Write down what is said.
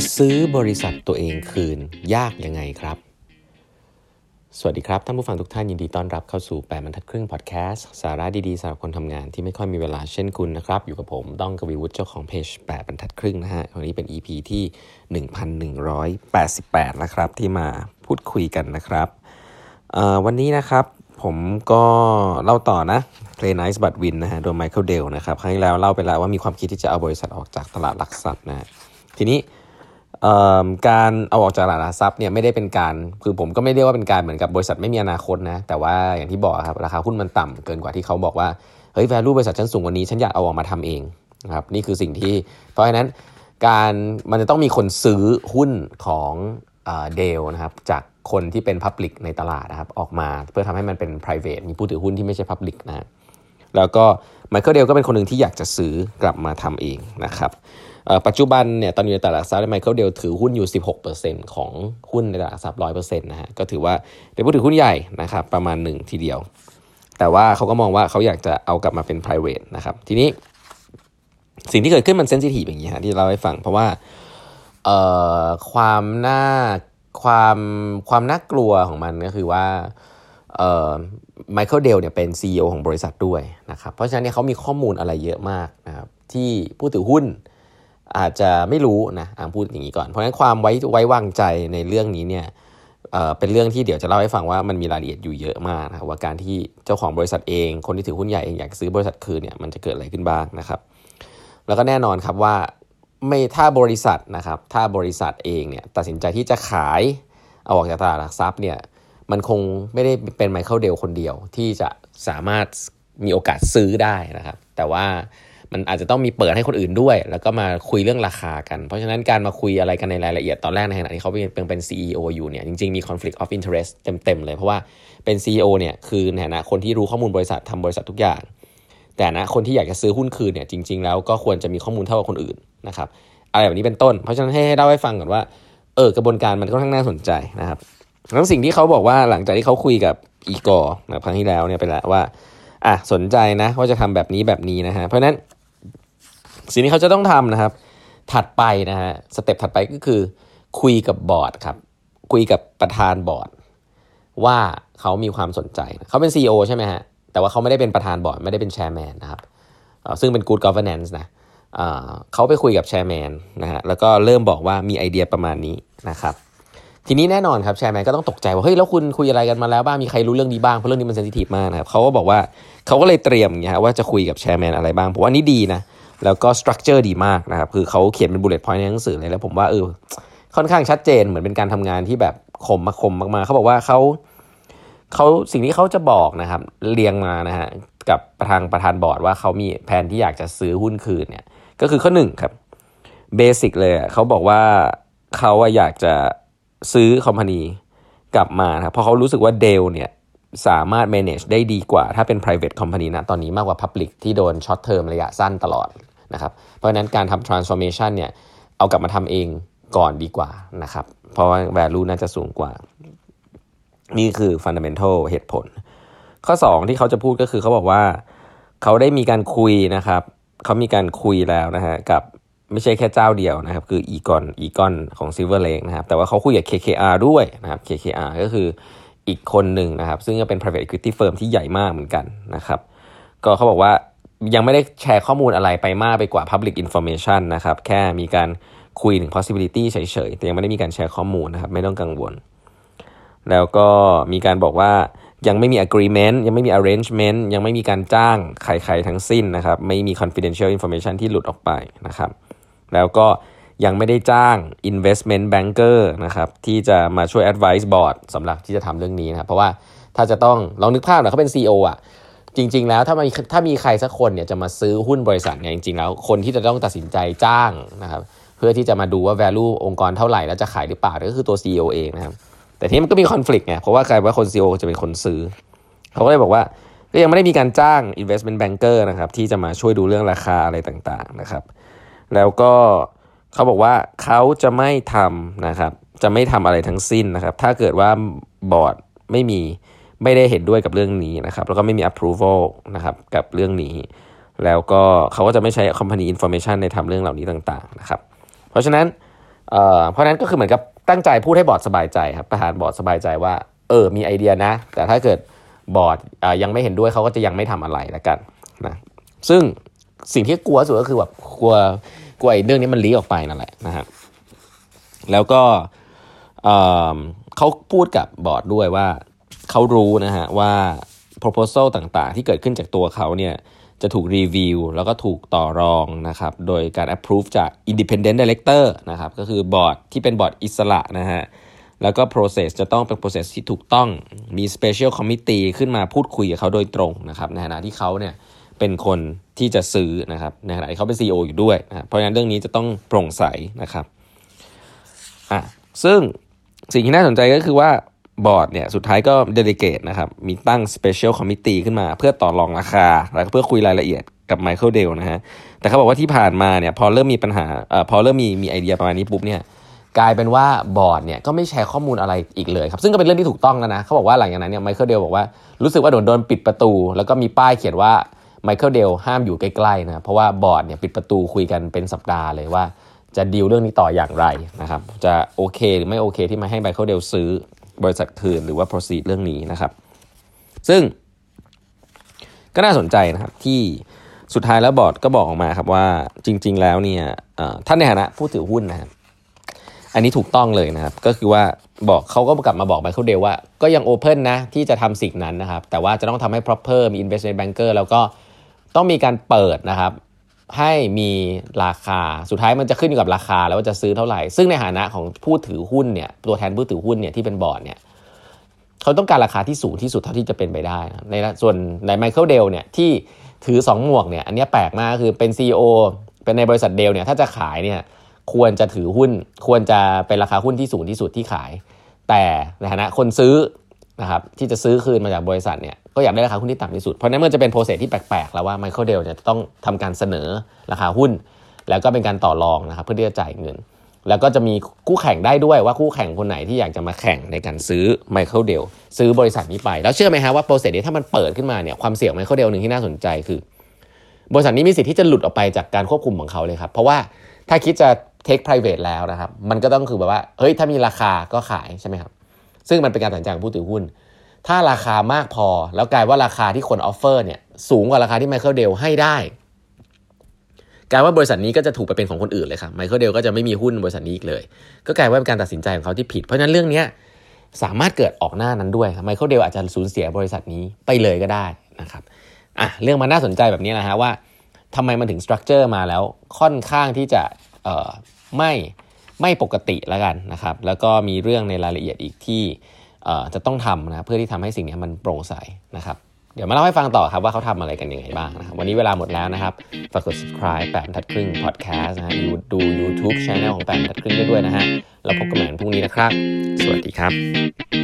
จะซื้อบริษัทตัวเองคืนยากยังไงครับ สวัสดีครับ ท่านผู้ฟังทุกท่านยินดีต้อนรับเข้าสู่แปดบรรทัดครึ่งพอดแคสต์สาระดีๆสำหรับคนทำงานที่ไม่ค่อยมีเวลาเช่นคุณนะครับ อยู่กับผมต้องกวีวุฒิเจ้าของเพจแปดบรรทัดครึ่งนะฮะวันนี้เป็น EP ที่ 1188แล้วครับ ที่มาพูดคุยกันนะครับวันนี้นะครับผมก็เล่าต่อนะ Play Nice But Win นะฮะโดยไมเคิลเดลนะครับ ครั้งที่แล้วเล่าไปแล้วว่ามีความคิดที่จะเอาบริษัทออกจากตลาดหลักทรัพย์นะทีนี้ การเอาออกจากตลาดหลักทรัพย์เนี่ยไม่ได้เป็นการ คือผมก็ไม่เรียกว่าเป็นการเหมือนกับบริษัทไม่มีอนาคตนะ แต่ว่าอย่างที่บอกครับราคาหุ้นมันต่ำเกินกว่าที่เขาบอกว่าเฮ้ย value บริษัทฉันสูงกว่านี้ฉันอยากเอาออกมาทำเองนะครับนี่คือสิ่งที่ เพราะฉะนั้นการมันจะต้องมีคนซื้อหุ้นของเดลนะครับจากคนที่เป็น Public ในตลาดนะครับออกมาเพื่อทำให้มันเป็น private มีผู้ถือหุ้นที่ไม่ใช่ Public นะแล้วก็ ไมเคิลเดลก็เป็นคนหนึ่งที่อยากจะซื้อกลับมาทำเองนะครับปัจจุบันเนี่ยตอนอยู่ในตลาดทรัพย์ไมเคิลเดลถือหุ้นอยู่ 16%ของหุ้นในตลาดทรัพย์100%นะฮะก็ถือว่าเป็นผู้ถือหุ้นใหญ่นะครับประมาณหนึ่งทีเดียว แต่ว่าเขาก็มองว่าเขาอยากจะเอากลับมาเป็น private นะครับทีนี้สิ่งที่เกิดขึ้นมัน sensitive อย่างนี้ฮะที่เราให้ฟังเพราะว่าความน่าความความน่ากลัวของมันก็คือว่า ไมเคิลเดลเนี่ยเป็น CEO ของบริษัทด้วยนะครับเพราะฉะนั้นเนี่ยเขามีข้อมูลอะไรเยอะมากนะครับที่ผู้ถือหุ้นอาจจะไม่รู้นะอ่าพูดอย่างนี้ก่อน เพราะฉะนั้นความไว้ไว้วางใจในเรื่องนี้เนี่ยเเป็นเรื่องที่เดี๋ยวจะเล่าให้ฟังว่ามันมีรายละเอียดอยู่เยอะมากนะว่าการที่เจ้าของบริษัทเอง คนที่ถือหุ้นใหญ่เองอยากซื้อบริษัทคืนเนี่ยมันจะเกิดอะไรขึ้นบ้างนะครับ แล้วก็แน่นอนครับว่าไม่ถ้าบริษัทนะครับถ้าบริษัทเองเนี่ยตัดสินใจที่จะขายเอาออกจากตลาดหลักทรัพย์เนี่ย มันคงไม่ได้เป็นไมเคิลเดลคนเดียวที่จะสามารถมีโอกาสซื้อได้นะครับ แต่ว่ามันอาจจะต้องมีเปิดให้คนอื่นด้วย แล้วก็มาคุยเรื่องราคากัน เพราะฉะนั้นการมาคุยอะไรกันในรายละเอียดตอนแรกในขณะที่เขาเป็นเป็น CEO อยู่เนี่ยจริงๆมี conflict of interest เต็มๆเลย เพราะว่าเป็น CEO เนี่ยคือในฐานะคนที่รู้ข้อมูลบริษัททำบริษัททุกอย่าง แต่นะคนที่อยากจะซื้อหุ้นคืนเนี่ยจริง ๆ แล้วก็ควรจะมีข้อมูลเท่ากับคนอื่นนะครับอะไรแบบนี้เป็นต้น เพราะฉะนั้นให้เล่าให้ฟังก่อนว่าเออกระบวนการมันค่อนข้างน่าสนใจนะครับ แล้วสิ่งที่เขาบอกว่าหลังจากที่เขาคุยกับอีกอร์นะครั้งที่แล้วเนี่ยไปแล้วว่า อะสนใจนะว่าจะทำแบบนี้แบบนี้นะฮะเพราะนั้น สิ่งที่เขาจะต้องทำนะครับ ถัดไปนะฮะ step ถัดไปก็คือ คุยกับบอร์ดครับ คุยกับประธานบอร์ด ว่าเขามีความสนใจเขาเป็น CEO ใช่ไหมฮะแต่ว่าเขาไม่ได้เป็นประธานบอร์ดไม่ได้เป็น chairman นะครับซึ่งเป็น good governance นะเขาไปคุยกับ chairman นะฮะแล้วก็เริ่มบอกว่ามีไอเดียประมาณนี้นะครับ ทีนี้แน่นอนครับ chairman ก็ต้องตกใจว่าเฮ้ยแล้วคุณคุยอะไรกันมาแล้วบ้างมีใครรู้เรื่องนี้บ้างเพราะเรื่องนี้มัน sensitive มากนะครับเขาก็บอกว่าเขาก็เลยเตรียมอย่างเงี้ยว่าจะคุยกับ chairman อะไรบ้างผมว่านี้ดีนะแล้วก็ structure ดีมากนะครับคือเขาเขียนเป็น bullet point ในหนังสือเลยแล้วผมว่าเออค่อนข้างชัดเจนเหมือนเป็นการทำงานที่แบบคมมาคมมากๆเขาบอกว่าเขาเขาสิ่งที่เขาจะบอกนะครับเรียงมานะฮะกับประธานประธานบอร์ดว่าเขามีแผนที่อยากจะซื้อหุ้นคืนเนี่ยก็คือข้อหนึ่งครับเบสิกเลยเขาบอกว่าเขาอยากจะ ซื้อคอมพานีกลับมาครับเพราะเขารู้สึกว่าเดลเนี่ยสามารถ manage ได้ดีกว่า ถ้าเป็น private company นะตอนนี้มากกว่า public ที่โดน short term ระยะสั้นตลอดนะครับเพราะฉะนั้นการทำ transformation เนี่ยเอากลับมาทำเองก่อนดีกว่านะครับเพราะว่า value น่าจะสูงกว่า นี่คือ fundamental เหตุผล ข้อ 2 ที่เขาจะพูดก็คือเขาบอกว่า เขาได้มีการคุยนะครับเขามีการคุยแล้วนะฮะกับ ไม่ใช่แค่เจ้าเดียวนะครับ คืออีกอนอีกอนของ Silver Lake นะครับ แต่ว่าเขาคุยกับ KKR ด้วยนะครับ KKR ก็คืออีกคนหนึ่งนะครับ ซึ่งก็เป็น private equity firm ที่ใหญ่มากเหมือนกันนะครับ ก็เขาบอกว่ายังไม่ได้แชร์ข้อมูลอะไรไปมากไปกว่า public information นะครับ แค่มีการคุยถึง possibility เฉยๆ แต่ยังไม่ได้มีการแชร์ข้อมูลนะครับ ไม่ต้องกังวล แล้วก็มีการบอกว่ายังไม่มี agreement ยังไม่มี arrangement ยังไม่มีการจ้างใครๆทั้งสิ้นนะครับ ไม่มี confidential information ที่หลุดออกไปนะครับ แล้วก็ยังไม่ได้จ้าง investment banker นะครับที่จะมาช่วย advice board สำหรับที่จะทำเรื่องนี้นะครับเพราะว่าถ้าจะต้องลองนึกภาพหน่อยเขาเป็น CEO อะจริง ๆ แล้วถ้ามีถ้ามีใครสักคนเนี่ยจะมาซื้อหุ้นบริษัทเนี่ยจริง ๆ แล้วคนที่จะต้องตัดสินใจจ้างนะครับเพื่อที่จะมาดูว่า value องค์กรเท่าไหร่แล้วจะขายหรือเปล่าก็คือตัว CEO เองนะครับแต่ทีนี้มันก็มี conflict ไงเพราะว่าใครว่าคน CEO จะเป็นคนซื้อ เขาก็เลยบอกว่าก็ยังไม่ได้มีการจ้าง investment banker นะครับที่จะมาช่วยดูเรื่องราคาอะไรต่างๆนะครับ แล้วก็เขาบอกว่าเขาจะไม่ทำนะครับ จะไม่ทำอะไรทั้งสิ้นนะครับ ถ้าเกิดว่าบอร์ดไม่มีไม่ได้เห็นด้วยกับเรื่องนี้นะครับ แล้วก็ไม่มี approval นะครับกับเรื่องนี้ แล้วก็เขาก็จะไม่ใช้ company information ในทำเรื่องเหล่านี้ต่างๆนะครับ เพราะฉะนั้นเอ่อเพราะนั้นก็คือเหมือนกับตั้งใจพูดให้บอร์ดสบายใจครับประธานบอร์ดสบายใจว่าเออมีไอเดียนะ แต่ถ้าเกิดบอร์ดยังไม่เห็นด้วยเขาก็จะยังไม่ทำอะไรแล้วกันนะซึ่ง สิ่งที่กลัวสุดก็คือแบบกลัวกลัวไอ้เรื่องนี้มัน leak ออกไปนั่นแหละนะฮะแล้วก็เขาพูดกับบอร์ดด้วยว่าเขารู้นะฮะว่า proposal ต่างๆ ที่เกิดขึ้นจากตัวเขาเนี่ยจะถูกรีวิวแล้วก็ถูกต่อรองนะครับโดยการ approve จาก independent director นะครับก็คือบอร์ดที่เป็นบอร์ดอิสระนะฮะแล้วก็ process จะต้องเป็น process ที่ถูกต้องมี special committee ขึ้นมาพูดคุยกับเขาโดยตรงนะครับในฐานะที่เขาเนี่ย เป็นคนที่จะซื้อนะครับในขณะที่เขาเป็น CEO อยู่ด้วยนะเพราะฉะนั้นเรื่องนี้จะต้องโปร่งใสนะครับอะซึ่งสิ่งที่น่าสนใจก็คือว่าบอร์ดเนี่ยสุดท้ายก็ delegate นะครับมีตั้ง Special Committee ขึ้นมา เพื่อต่อรองราคา แล้วก็เพื่อคุยรายละเอียดกับไมเคิลเดลนะฮะแต่เขาบอกว่าที่ผ่านมาเนี่ยพอเริ่มมีปัญหาเอ่อพอเริ่มมีมีไอเดียประมาณนี้ปุ๊บเนี่ยกลายเป็นว่าบอร์ดเนี่ยก็ไม่แชร์ข้อมูลอะไรอีกเลยครับซึ่งก็เป็นเรื่องที่ถูกต้องแล้วนะเขาบอกว่าหลังจากนั้นเนี่ยไมเคิลเดลบอกว่ารู้สึกว่าโดนโดนปิดประตู แล้วก็มีป้ายเขียนว่า ไมเคิลเดลห้ามอยู่ใกล้ๆนะเพราะว่าบอร์ดเนี่ยปิดประตูคุยกันเป็นสัปดาห์เลยว่าจะดีลเรื่องนี้ต่ออย่างไรนะครับ จะโอเคหรือไม่โอเคที่มาให้ไมเคิลเดลซื้อบริษัทคืนหรือว่า proceed เรื่องนี้นะครับ ซึ่งก็น่าสนใจนะครับที่สุดท้ายแล้วบอร์ดก็บอกออกมาครับว่าจริง ๆ แล้วเนี่ยท่านในฐานะผู้ถือหุ้นนะครับอันนี้ถูกต้องเลยนะครับ ก็คือว่าบอกเขาก็กลับมาบอกไมเคิลเดลว่าก็ยังโอเพนนะที่จะทำสิ่งนั้นนะครับ แต่ว่าจะต้องทำให้ proper มี investment banker แล้วก็ ต้องมีการเปิดนะครับ ให้มีราคาสุดท้ายมันจะขึ้นอยู่กับราคาแล้วว่าจะซื้อเท่าไหร่ ซึ่งในฐานะของผู้ถือหุ้นเนี่ยตัวแทนผู้ถือหุ้นเนี่ยที่เป็นบอร์ดเนี่ยเขาต้องการราคาที่สูงที่สุดเท่าที่จะเป็นไปได้นะในส่วนในไมเคิลเดลเนี่ยที่ถือ 2 หมวกเนี่ยอันนี้แปลกมากคือเป็น CEO เป็นในบริษัทเดลเนี่ยถ้าจะขายเนี่ยควรจะถือหุ้น ควรจะเป็นราคาหุ้นที่สูงที่สุดที่ขาย แต่ในฐานะคนซื้อ นะครับที่จะซื้อคืนมาจากบริษัทเนี่ยก็อยากได้ราคาหุ้นที่ต่ำที่สุด เพราะนั้นมันจะเป็น process ที่แปลกๆ แล้วว่าไมเคิลเดลจะต้องทำการเสนอราคาหุ้น แล้วก็เป็นการต่อรองนะครับเพื่อที่จะจ่ายเงิน แล้วก็จะมีคู่แข่งได้ด้วยว่าคู่แข่งคนไหนที่อยากจะมาแข่งในการซื้อไมเคิลเดลซื้อบริษัทนี้ไป แล้วเชื่อไหมฮะว่า process นี้ถ้ามันเปิดขึ้นมาเนี่ยความเสี่ยงไมเคิลเดลหนึ่งที่น่าสนใจคือ บริษัทนี้มีสิทธิ์ที่จะหลุดออกไปจากการควบคุมของเขาเลยครับเพราะว่าถ้าคิดจะ take private แล้วนะครับมันก็ต้องคือแบบว่าเฮ้ยถ้ามีราคาก็ขายใช่ไหมครับ ซึ่งมันเป็นการตัดสินใจของผู้ถือหุ้น ถ้าราคามากพอแล้วกลายว่าราคาที่คน offer เนี่ยสูงกว่าราคาที่ไมเคิลเดลให้ได้กลายว่าบริษัทนี้ก็จะถูกไปเป็นของคนอื่นเลยครับไมเคิลเดลก็จะไม่มีหุ้นบริษัทนี้อีกเลย ก็กลายว่าเป็นการตัดสินใจของเขาที่ผิด เพราะฉะนั้นเรื่องนี้สามารถเกิดออกหน้านั้นได้ไมเคิลเดลอาจจะสูญเสียบริษัทนี้ไปเลยก็ได้นะครับอะเรื่องมันน่าสนใจแบบนี้นะฮะว่าทำไมมันถึง structure มาแล้วค่อนข้างที่จะเอ่อไม่ ไม่ปกติแล้วกันนะครับ แล้วก็มีเรื่องในรายละเอียดอีกที่จะต้องทำนะเพื่อที่ทำให้สิ่งนี้มันโปร่งใสนะครับ เดี๋ยวมาเล่าให้ฟังต่อครับว่าเขาทำอะไรกันยังไงบ้างนะครับวันนี้เวลาหมดแล้วนะครับฝากกด subscribe แปมทัดครึ่ง podcast นะฮะดู YouTube channel ของแปมทัดครึ่งได้ด้วยนะฮะแล้วพบกันใหม่พรุ่งนี้นะครับ สวัสดีครับ